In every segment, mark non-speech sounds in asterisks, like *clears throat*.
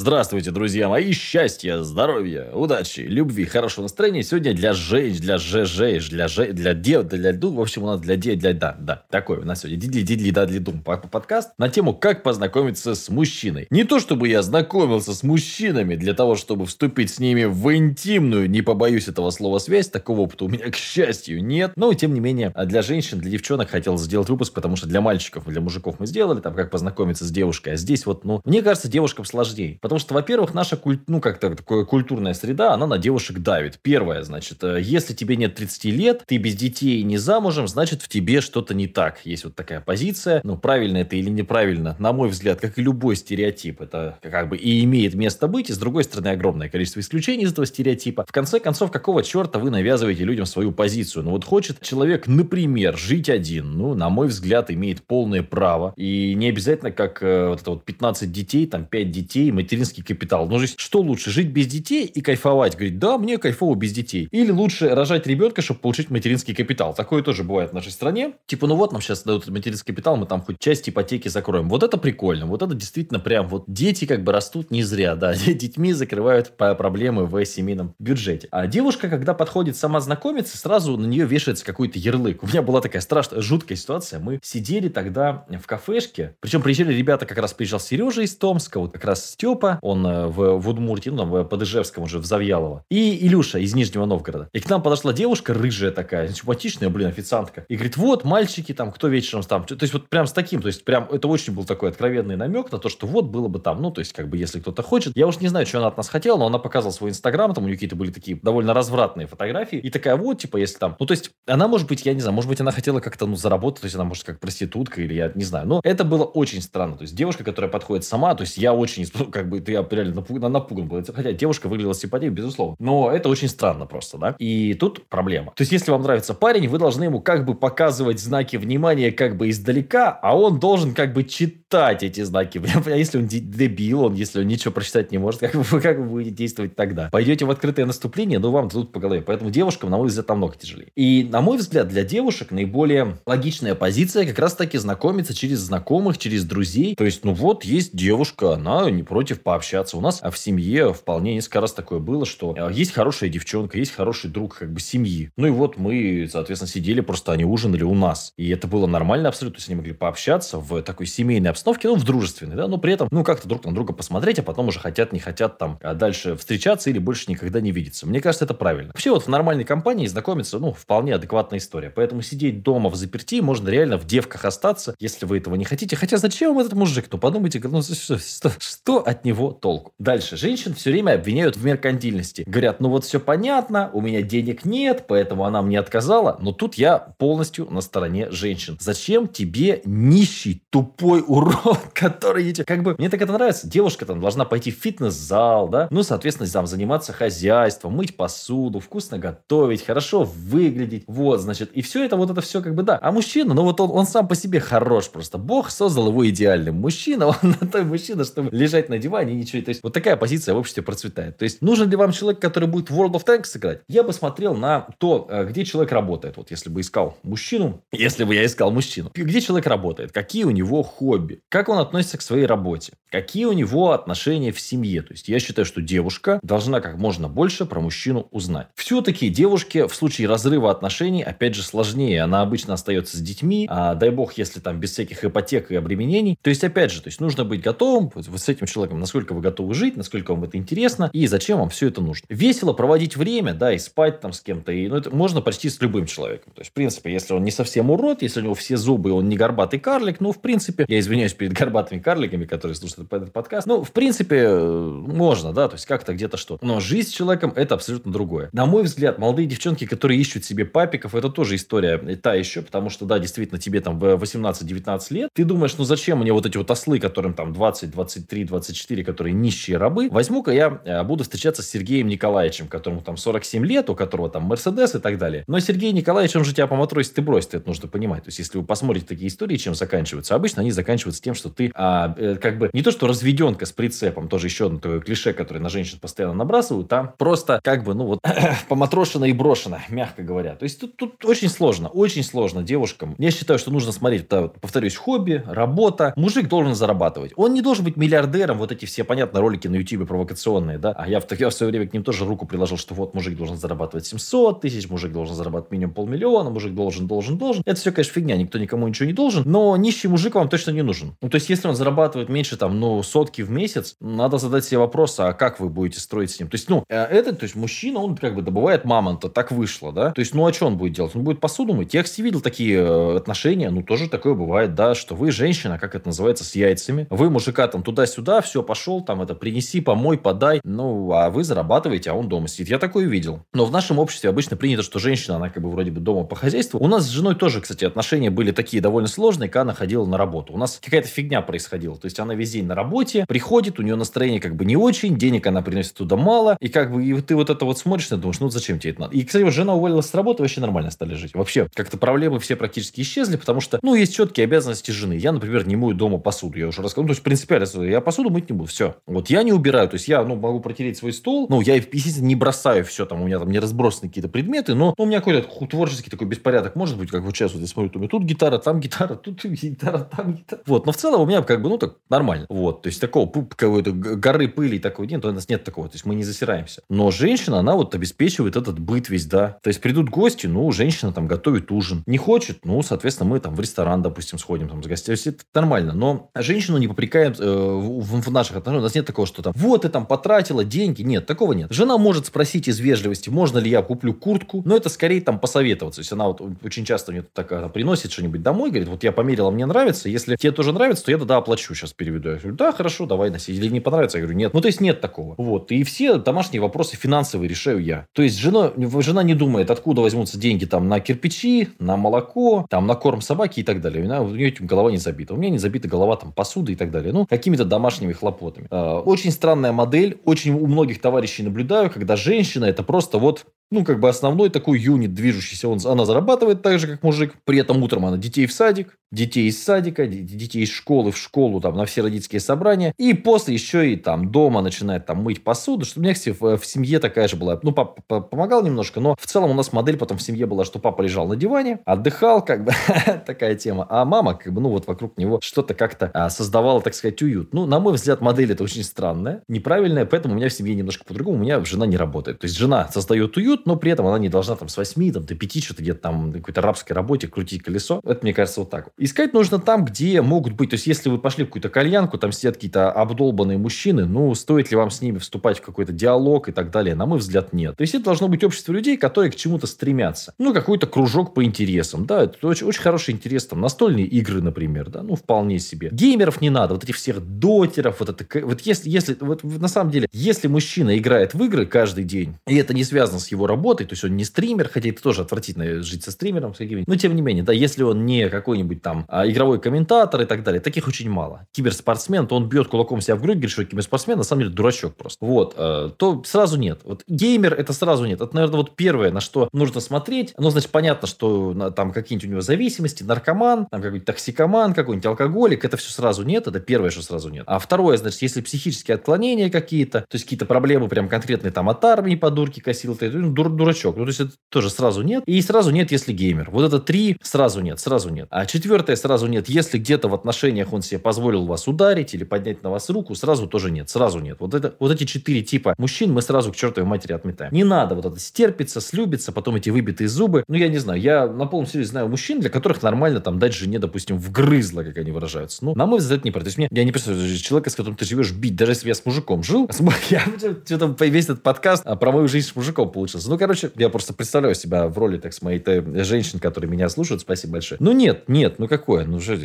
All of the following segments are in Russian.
Здравствуйте, друзья мои. Счастья, здоровья, удачи, любви, хорошего настроения. Сегодня для женщин, для ЖЖ, для Ж, для дев, для ду. В общем, у нас для де, для да, да. Такой у нас сегодня дидли, дидли, да, дум подкаст на тему «Как познакомиться с мужчиной». Не то, чтобы я знакомился с мужчинами для того, чтобы вступить с ними в интимную, не побоюсь этого слова, связь. Такого опыта у меня, к счастью, нет. Но, тем не менее, а для женщин, для девчонок хотел сделать выпуск, потому что для мальчиков, для мужиков мы сделали, там, как познакомиться с девушкой. А здесь вот, ну, мне кажется, девушкам сложнее. Потому что, во-первых, наша культ, ну, как-то такая культурная среда, она на девушек давит. Первое, значит, э, если тебе нет 30 лет, ты без детей и не замужем, значит, в тебе что-то не так. Есть вот такая позиция. Ну, правильно это или неправильно, на мой взгляд, как и любой стереотип, это как бы и имеет место быть, и с другой стороны, огромное количество исключений из этого стереотипа. В конце концов, какого черта вы навязываете людям свою позицию? Ну, вот хочет человек, например, жить один, ну, на мой взгляд, имеет полное право. И не обязательно, как э, вот это вот 15 детей, там 5 детей, материнский капитал. Ну, же что лучше, жить без детей и кайфовать? Говорит, да, мне кайфово без детей. Или лучше рожать ребенка, чтобы получить материнский капитал. Такое тоже бывает в нашей стране. Типа, ну вот нам сейчас дают материнский капитал, мы там хоть часть ипотеки закроем. Вот это прикольно. Вот это действительно прям вот дети как бы растут не зря, да. *laughs* Детьми закрывают проблемы в семейном бюджете. А девушка, когда подходит сама знакомиться, сразу на нее вешается какой-то ярлык. У меня была такая страшная, жуткая ситуация. Мы сидели тогда в кафешке. Причем приезжали ребята, как раз приезжал Сережа из Томска, вот как раз Степа, он э, в, в Удмуртии, ну, там, в Подыжевском уже, в Завьялово. И Илюша из Нижнего Новгорода. И к нам подошла девушка рыжая такая, симпатичная, блин, официантка. И говорит, вот, мальчики, там, кто вечером там. То есть, вот прям с таким, то есть, прям, это очень был такой откровенный намек на то, что вот, было бы там, ну, то есть, как бы, если кто-то хочет. Я уж не знаю, что она от нас хотела, но она показывала свой инстаграм, там у нее какие-то были такие довольно развратные фотографии. И такая, вот, типа, если там, ну, то есть, она, может быть, я не знаю, может быть, она хотела как-то, ну, заработать, то есть, она, может, как проститутка или я не знаю. Но это было очень странно. То есть, девушка, которая подходит сама, то есть, я очень, *laughs* как бы, я реально напуган, напуган был. Хотя девушка выглядела симпатичной, безусловно. Но это очень странно просто, да. И тут проблема. То есть, если вам нравится парень, вы должны ему как бы показывать знаки внимания как бы издалека, а он должен как бы читать эти знаки. *laughs* А если он дебил, он, если он ничего прочитать не может, *laughs* как вы, как вы будете действовать тогда? Пойдете в открытое наступление, но вам тут по голове. Поэтому девушкам, на мой взгляд, намного тяжелее. И, на мой взгляд, для девушек наиболее логичная позиция как раз-таки знакомиться через знакомых, через друзей. То есть, ну вот, есть девушка, она не против пообщаться. У нас в семье вполне несколько раз такое было, что э, есть хорошая девчонка, есть хороший друг как бы семьи. Ну и вот мы, соответственно, сидели, просто они ужинали у нас. И это было нормально абсолютно, то есть они могли пообщаться в такой семейной обстановке, ну, в дружественной, да, но при этом, ну, как-то друг на друга посмотреть, а потом уже хотят, не хотят там а дальше встречаться или больше никогда не видеться. Мне кажется, это правильно. Вообще вот в нормальной компании знакомиться, ну, вполне адекватная история. Поэтому сидеть дома в заперти можно реально в девках остаться, если вы этого не хотите. Хотя зачем вам этот мужик? Ну, подумайте, ну, что, что, что от него толку? Дальше. Женщин все время обвиняют в меркантильности. Говорят, ну вот все понятно, у меня денег нет, поэтому она мне отказала. Но тут я полностью на стороне женщин. Зачем тебе нищий, тупой урод, *laughs* который... Как бы, мне так это нравится. Девушка там должна пойти в фитнес-зал, да? Ну, соответственно, там заниматься хозяйством, мыть посуду, вкусно готовить, хорошо выглядеть. Вот, значит, и все это, вот это все как бы да. А мужчина, ну вот он, он сам по себе хорош просто. Бог создал его идеальным. Мужчина, *laughs* он на той мужчина, чтобы лежать на диване и ничего. То есть, вот такая позиция в обществе процветает. То есть, нужен ли вам человек, который будет в World of Tanks играть? Я бы смотрел на то, э, где человек работает. Вот если бы искал мужчину, если бы я искал мужчину, где человек работает, какие у него хобби, как он относится к своей работе, какие у него отношения в семье. То есть, я считаю, что девушка должна как можно больше про мужчину узнать. Все-таки девушке в случае разрыва отношений, опять же, сложнее. Она обычно остается с детьми, а дай бог, если там без всяких ипотек и обременений. То есть, опять же, то есть нужно быть готовым вот, с этим человеком, насколько вы готовы жить, насколько вам это интересно и зачем вам все это нужно. Весело проводить время, да, и спать там с кем-то. И, ну, это можно почти с любым человеком. То есть, в принципе, если он не совсем урод, если у него все зубы, он не горбатый карлик, ну, в принципе, я извиняюсь перед горбатыми карликами, которые слушают этот подкаст, ну, в принципе, можно, да, то есть как-то где-то что. Но жизнь с человеком это абсолютно другое. На мой взгляд, молодые девчонки, которые ищут себе папиков, это тоже история та еще, потому что, да, действительно, тебе там в 18-19 лет, ты думаешь, ну зачем мне вот эти вот ослы, которым там 20, 23, 24, которые нищие рабы, возьму-ка я э, буду встречаться с Сергеем Николаевичем, которому там 47 лет, у которого там Мерседес и так далее. Но Сергей Николаевич, он же тебя по матросить ты бросит, это нужно понимать. То есть, если вы посмотрите такие истории, чем заканчиваются, обычно они заканчиваются с тем, что ты а, э, как бы не то, что разведенка с прицепом, тоже еще одно такое клише, которое на женщин постоянно набрасывают, там просто как бы, ну вот, *clears throat* поматрошено и брошено, мягко говоря. То есть тут, тут очень сложно, очень сложно девушкам. Я считаю, что нужно смотреть, да, повторюсь, хобби, работа. Мужик должен зарабатывать. Он не должен быть миллиардером, вот эти все, понятно, ролики на YouTube провокационные, да. А я в, я в свое время к ним тоже руку приложил, что вот мужик должен зарабатывать 700 тысяч, мужик должен зарабатывать минимум полмиллиона, мужик должен, должен, должен. Это все, конечно, фигня, никто никому ничего не должен, но нищий мужик вам точно не нужен. Ну, то есть, если он зарабатывает меньше, там, ну, сотки в месяц, надо задать себе вопрос, а как вы будете строить с ним? То есть, ну, э, это, то есть, мужчина, он как бы добывает мамонта, так вышло, да? То есть, ну, а что он будет делать? Он будет посуду мыть. Я, кстати, видел такие э, отношения, ну, тоже такое бывает, да, что вы женщина, как это называется, с яйцами, вы мужика там туда-сюда, все, пошел, там, это, принеси, помой, подай, ну, а вы зарабатываете, а он дома сидит. Я такое видел. Но в нашем обществе обычно принято, что женщина, она как бы вроде бы дома по хозяйству. У нас с женой тоже, кстати, отношения были такие довольно сложные, когда она ходила на работу. У нас какая-то фигня происходила. То есть она весь день на работе, приходит, у нее настроение как бы не очень, денег она приносит туда мало, и как бы и ты вот это вот смотришь и думаешь, ну зачем тебе это надо? И, кстати, жена уволилась с работы, вообще нормально стали жить. Вообще, как-то проблемы все практически исчезли, потому что, ну, есть четкие обязанности жены. Я, например, не мою дома посуду, я уже рассказал. Ну, то есть, принципиально, я посуду мыть не буду, все. Вот я не убираю, то есть я, ну, могу протереть свой стол, ну, я, естественно, не бросаю все, там, у меня там не разбросаны какие-то предметы, но ну, у меня какой-то творческий такой беспорядок может быть, как вот сейчас вот я смотрю, тут гитара, там гитара, тут гитара, там гитара. Вот, но в целом у меня как бы, ну, так нормально. Вот, то есть такого какой-то горы пыли такой нет, у нас нет такого, то есть мы не засираемся. Но женщина, она вот обеспечивает этот быт весь, да. То есть придут гости, ну, женщина там готовит ужин. Не хочет, ну, соответственно, мы там в ресторан, допустим, сходим там с гостями. Это нормально. Но женщину не попрекаем э, в, в наших отношениях. У нас нет такого, что там, вот ты там потратила деньги. Нет, такого нет. Жена может спросить из вежливости, можно ли я куплю куртку, но это скорее там посоветоваться. То есть она вот очень часто мне так приносит что-нибудь домой, говорит, вот я померила, мне нравится, если тебе тоже нравится, то я тогда оплачу, сейчас переведу. Я говорю, да, хорошо, давай носи. Или не понравится, я говорю, нет. Ну, то есть нет такого. Вот. И все домашние вопросы финансовые решаю я. То есть жена, жена не думает, откуда возьмутся деньги там на кирпичи, на молоко, там на корм собаки и так далее. У нее этим голова не забита. У меня не забита голова там посуды и так далее. Ну, какими-то домашними хлопотами. А, очень странная модель. Очень у многих товарищей наблюдаю, когда женщина это просто вот ну, как бы основной такой юнит движущийся, он, она зарабатывает так же, как мужик. При этом утром она детей в садик, детей из садика, детей из школы в школу, там, на все родительские собрания. И после еще и там дома начинает там мыть посуду. Что у меня, кстати, в, в семье такая же была. Ну, папа помогал немножко, но в целом у нас модель потом в семье была, что папа лежал на диване, отдыхал, как бы, *laughs* такая тема. А мама, как бы, ну, вот вокруг него что-то как-то а, создавала, так сказать, уют. Ну, на мой взгляд, модель это очень странная, неправильная, поэтому у меня в семье немножко по-другому. У меня жена не работает. То есть, жена создает уют, уют, но при этом она не должна там с 8 там, до 5 что-то где-то там какой-то рабской работе крутить колесо. Это, мне кажется, вот так. Искать нужно там, где могут быть. То есть, если вы пошли в какую-то кальянку, там сидят какие-то обдолбанные мужчины, ну, стоит ли вам с ними вступать в какой-то диалог и так далее? На мой взгляд, нет. То есть, это должно быть общество людей, которые к чему-то стремятся. Ну, какой-то кружок по интересам, да, это очень, очень хороший интерес, там, настольные игры, например, да, ну, вполне себе. Геймеров не надо, вот этих всех дотеров, вот это, вот если, если, вот на самом деле, если мужчина играет в игры каждый день, и это не связано с его работой, то есть он не стример, хотя это тоже отвратительно жить со стримером, с какими но тем не менее, да, если он не какой-нибудь там а, игровой комментатор и так далее, таких очень мало. Киберспортсмен, то он бьет кулаком себя в грудь, говорит, что киберспортсмен, на самом деле дурачок просто. Вот, э, то сразу нет. Вот геймер это сразу нет. Это, наверное, вот первое, на что нужно смотреть. Ну, значит, понятно, что на, там какие-нибудь у него зависимости, наркоман, там какой-нибудь токсикоман, какой-нибудь алкоголик, это все сразу нет, это первое, что сразу нет. А второе, значит, если психические отклонения какие-то, то есть какие-то проблемы прям конкретные там от армии по дурке косил, ты ну, дур, дурачок. Ну, то есть это тоже сразу нет. И сразу нет, если геймер. Вот это три сразу нет, сразу нет. А четвертое сразу нет, если где-то в отношениях он себе позволил вас ударить или поднять на вас руку, сразу тоже нет, сразу нет. Вот, это, вот эти четыре типа мужчин мы сразу к чертовой матери отметаем. Не надо вот это стерпиться, слюбиться, потом эти выбитые зубы. Ну, я не знаю, я на полном серьезе знаю мужчин, для которых нормально там дать жене, допустим, вгрызло, как они выражаются. Ну, на мой взгляд, не про. То есть, мне, я не представляю человека, с которым ты живешь, бить, даже если я с мужиком жил. *laughs* Я что-то весь этот подкаст а про мою жизнь с мужиком получился. Ну, короче, я просто представляю себя в роли, так с моей женщин, которые меня слушают. Спасибо большое. Ну, нет, нет, ну какое? Ну, что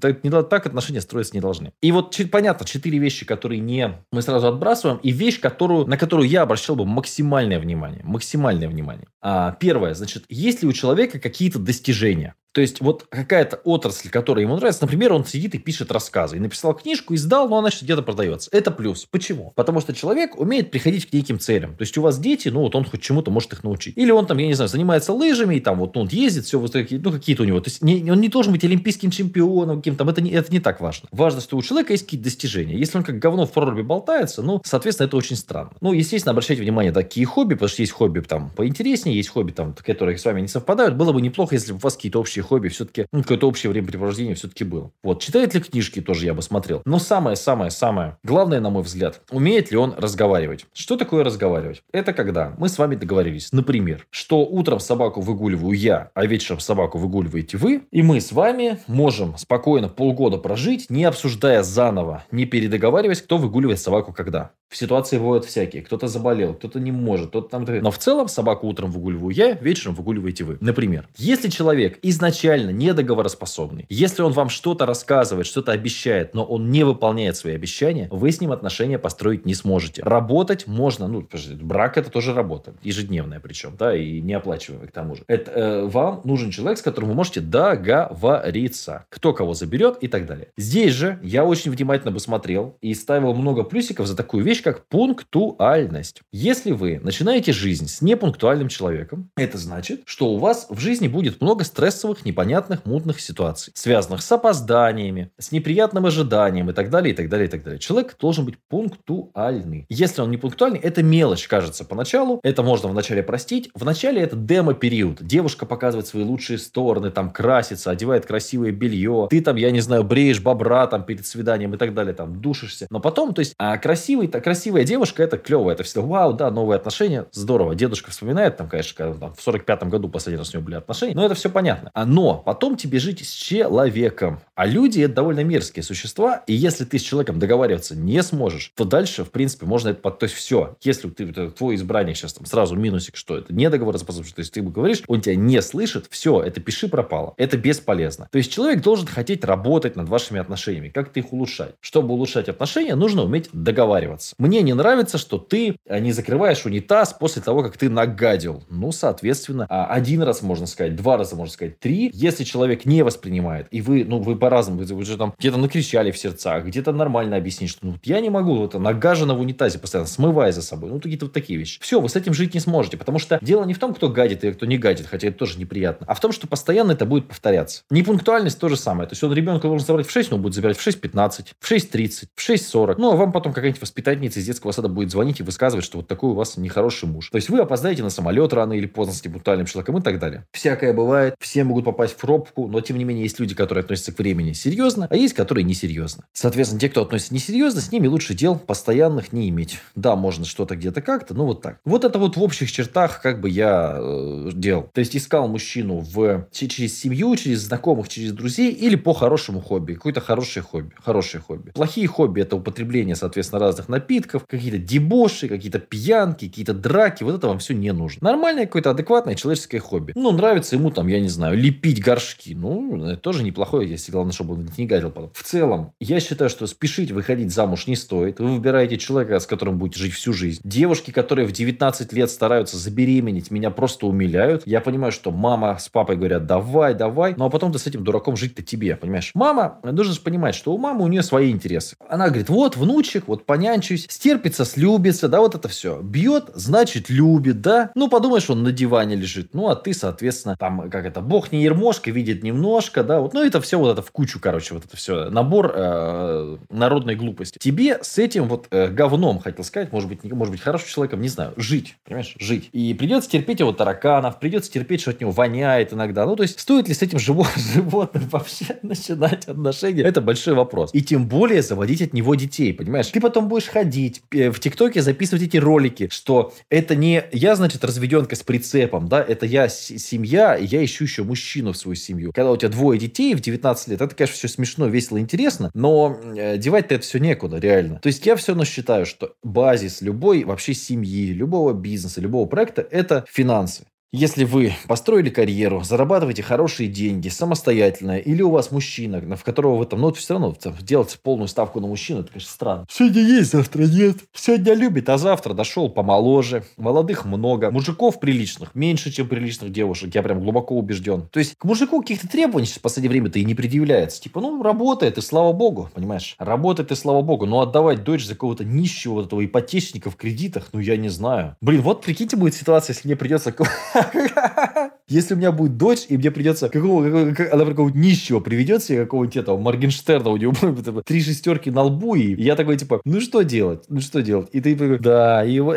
так, так отношения строиться не должны. И вот понятно, четыре вещи, которые не мы сразу отбрасываем, и вещь, которую, на которую я обращал бы максимальное внимание. Максимальное внимание. А, первое, значит, есть ли у человека какие-то достижения? То есть, вот какая-то отрасль, которая ему нравится, например, он сидит и пишет рассказы. И написал книжку, издал, но она сейчас где-то продается. Это плюс. Почему? Потому что человек умеет приходить к неким целям. То есть, у вас дети, ну, вот он хоть чему-то может их научить. Или он там, я не знаю, занимается лыжами, и там вот ну, он ездит, все, вот такие, ну, какие-то у него. То есть, не, он не должен быть олимпийским чемпионом, каким-то, это не, это не так важно. Важно, что у человека есть какие-то достижения. Если он как говно в проруби болтается, ну, соответственно, это очень странно. Ну, естественно, обращайте внимание такие хобби, потому что есть хобби там поинтереснее, есть хобби там, которые с вами не совпадают. Было бы неплохо, если бы у вас какие-то общие хобби все-таки, ну, какое-то общее времяпрепровождение все-таки было. Вот, читает ли книжки, тоже я бы смотрел. Но самое-самое-самое главное, на мой взгляд, умеет ли он разговаривать. Что такое разговаривать? Это когда мы с вами договорились, например, что утром собаку выгуливаю я, а вечером собаку выгуливаете вы, и мы с вами можем спокойно полгода прожить, не обсуждая заново, не передоговариваясь, кто выгуливает собаку когда. В ситуации бывают всякие. Кто-то заболел, кто-то не может, кто-то там... Но в целом собаку утром выгуливаю я, вечером выгуливаете вы. Например, если человек изначально недоговороспособный, если он вам что-то рассказывает, что-то обещает, но он не выполняет свои обещания, вы с ним отношения построить не сможете. Работать можно, ну, брак это тоже работа, ежедневная причем, да, и неоплачиваемая к тому же. Это э, вам нужен человек, с которым вы можете договориться, кто кого заберет и так далее. Здесь же я очень внимательно бы смотрел и ставил много плюсиков за такую вещь, вещь, как пунктуальность. Если вы начинаете жизнь с непунктуальным человеком, это значит, что у вас в жизни будет много стрессовых, непонятных, мутных ситуаций, связанных с опозданиями, с неприятным ожиданием и так далее, и так далее, и так далее. Человек должен быть пунктуальный. Если он не пунктуальный, это мелочь, кажется, поначалу. Это можно вначале простить. Вначале это демо-период. Девушка показывает свои лучшие стороны, там красится, одевает красивое белье. Ты там, я не знаю, бреешь бобра там перед свиданием и так далее, там душишься. Но потом, то есть, а красивый, так красивая девушка, это клево, это всегда вау, да, новые отношения, здорово. Дедушка вспоминает, там, конечно, когда, там, в 45-м году последний раз у него были отношения, но это все понятно. А, но потом тебе жить с человеком. А люди это довольно мерзкие существа, и если ты с человеком договариваться не сможешь, то дальше, в принципе, можно это... То есть все, если ты, твой избранник сейчас там сразу минусик, что это не договороспособность, то есть ты ему говоришь, он тебя не слышит, все, это пиши пропало. Это бесполезно. То есть человек должен хотеть работать над вашими отношениями, как-то их улучшать. Чтобы улучшать отношения, нужно уметь договариваться. Мне не нравится, что ты а, не закрываешь унитаз после того, как ты нагадил. Ну, соответственно, а, один раз можно сказать, два раза можно сказать, три. Если человек не воспринимает, и вы, ну, вы по-разному, вы уже там где-то накричали в сердцах, где-то нормально объяснить, что ну, я не могу, это нагажено в унитазе постоянно, смывая за собой. Ну, какие-то вот такие вещи. Все, вы с этим жить не сможете, потому что дело не в том, кто гадит и кто не гадит, хотя это тоже неприятно, а в том, что постоянно это будет повторяться. Непунктуальность то же самое. То есть он ребенка должен забрать в 6, но он будет забирать в 6.15, в 6.30, в 6.40. Ну, а вам потом какая-нибудь воспитательница из детского сада будет звонить и высказывать, что вот такой у вас нехороший муж. То есть вы опоздаете на самолет рано или поздно с брутальным человеком и так далее. Всякое бывает, все могут попасть в пробку, но тем не менее есть люди, которые относятся к времени серьезно, а есть, которые несерьезно. Соответственно, те, кто относится несерьезно, с ними лучше дел постоянных не иметь. Да, можно что-то где-то как-то, но вот так. Вот это вот в общих чертах как бы я э, делал. То есть искал мужчину в, через семью, через знакомых, через друзей или по хорошему хобби. Какое-то хорошее хобби. Хорошее хобби. Плохие хобби – это употребление, соответственно, разных напитков, какие-то дебоши, какие-то пьянки, какие-то драки. Вот это вам все не нужно. Нормальное какое-то адекватное человеческое хобби. Ну, нравится ему там, я не знаю, лепить горшки. Ну, это тоже неплохое, если главное, чтобы он не гадил потом. В целом, я считаю, что спешить выходить замуж не стоит. Вы выбираете человека, с которым будете жить всю жизнь. Девушки, которые в 19 лет стараются забеременеть, меня просто умиляют. Я понимаю, что мама с папой говорят, давай, давай. Ну, а потом ты с этим дураком жить-то тебе, понимаешь? Мама, нужно же понимать, что у мамы у нее свои интересы. Она говорит, вот, внучек, вот понянчусь, стерпится, слюбится, да, вот это все. Бьет, значит, любит, да. Ну, подумаешь, он на диване лежит. Ну, а ты, соответственно, там, как это, бог не ермошка, видит немножко, да. Вот, ну, это все вот это в кучу, короче, вот это все. Набор э, народной глупости. Тебе с этим вот э, говном, хотел сказать, может быть, не, может быть, хорошим человеком, не знаю, жить, понимаешь, жить. И придется терпеть его тараканов, придется терпеть, что от него воняет иногда. Ну, то есть, стоит ли с этим *laughs* животным вообще начинать отношения? Это большой вопрос. И тем более заводить от него детей, понимаешь? Ты потом будешь ходить э, в ТикТоке, записывать эти ролики, что это не я, значит, разведенка с прицепом, да, это я семья, и я ищу еще мужчину в свою семью. Когда у тебя двое детей в 19 лет, это, конечно, все смешно, весело, интересно, но э, девать-то это все некуда, реально. То есть я все равно считаю, что базис любой вообще семьи, любого бизнеса, любого проекта – это финансы. Если вы построили карьеру, зарабатываете хорошие деньги самостоятельно, или у вас мужчина, в которого вы там, ну, все равно делать полную ставку на мужчину, это, конечно, странно. Сегодня есть, завтра нет. Сегодня любит, а завтра дошел помоложе. Молодых много. Мужиков приличных меньше, чем приличных девушек. Я прям глубоко убежден. То есть, к мужику каких-то требований в последнее время-то и не предъявляется. Типа, ну, работает, и слава богу, понимаешь? Работает, и слава богу. Но отдавать дочь за какого-то нищего вот этого ипотечника в кредитах, ну, я не знаю. Блин, вот прикиньте, будет ситуация, если мне придется *laughs* *laughs* Если у меня будет дочь, и мне придется какого, она какого-нибудь нищего приведет себе какого-нибудь этого Моргенштерна, у него будет три шестерки на лбу, и я такой, типа, ну что делать? Ну что делать? И ты такой, да, и его...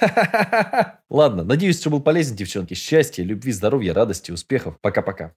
*laughs* Ладно, надеюсь, что был полезен, девчонки. Счастья, любви, здоровья, радости, успехов. Пока-пока.